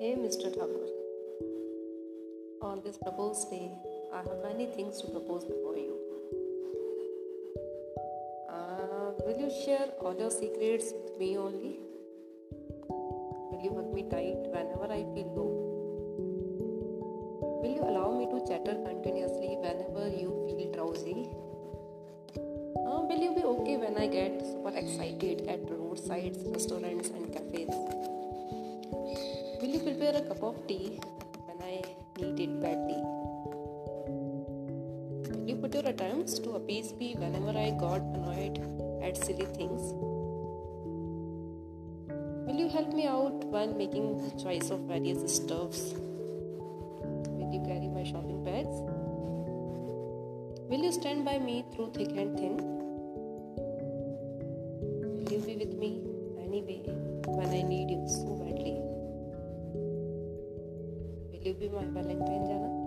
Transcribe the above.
Hey, Mr. Thakur. On this proposed day, I have many things to propose before you. Uh, will you share all your secrets with me only? Will you hug me tight whenever I feel low? Will you allow me to chatter continuously whenever you feel drowsy? Uh, will you be okay when I get super excited at roadsides, restaurants, and cafes? Prepare a cup of tea when I need it badly? You put your attempts to appease me whenever I got annoyed at silly things? Will you help me out while making choice of various stuffs? Will you carry my shopping bags? Will you stand by me through thick and thin? Need you so badly? Will you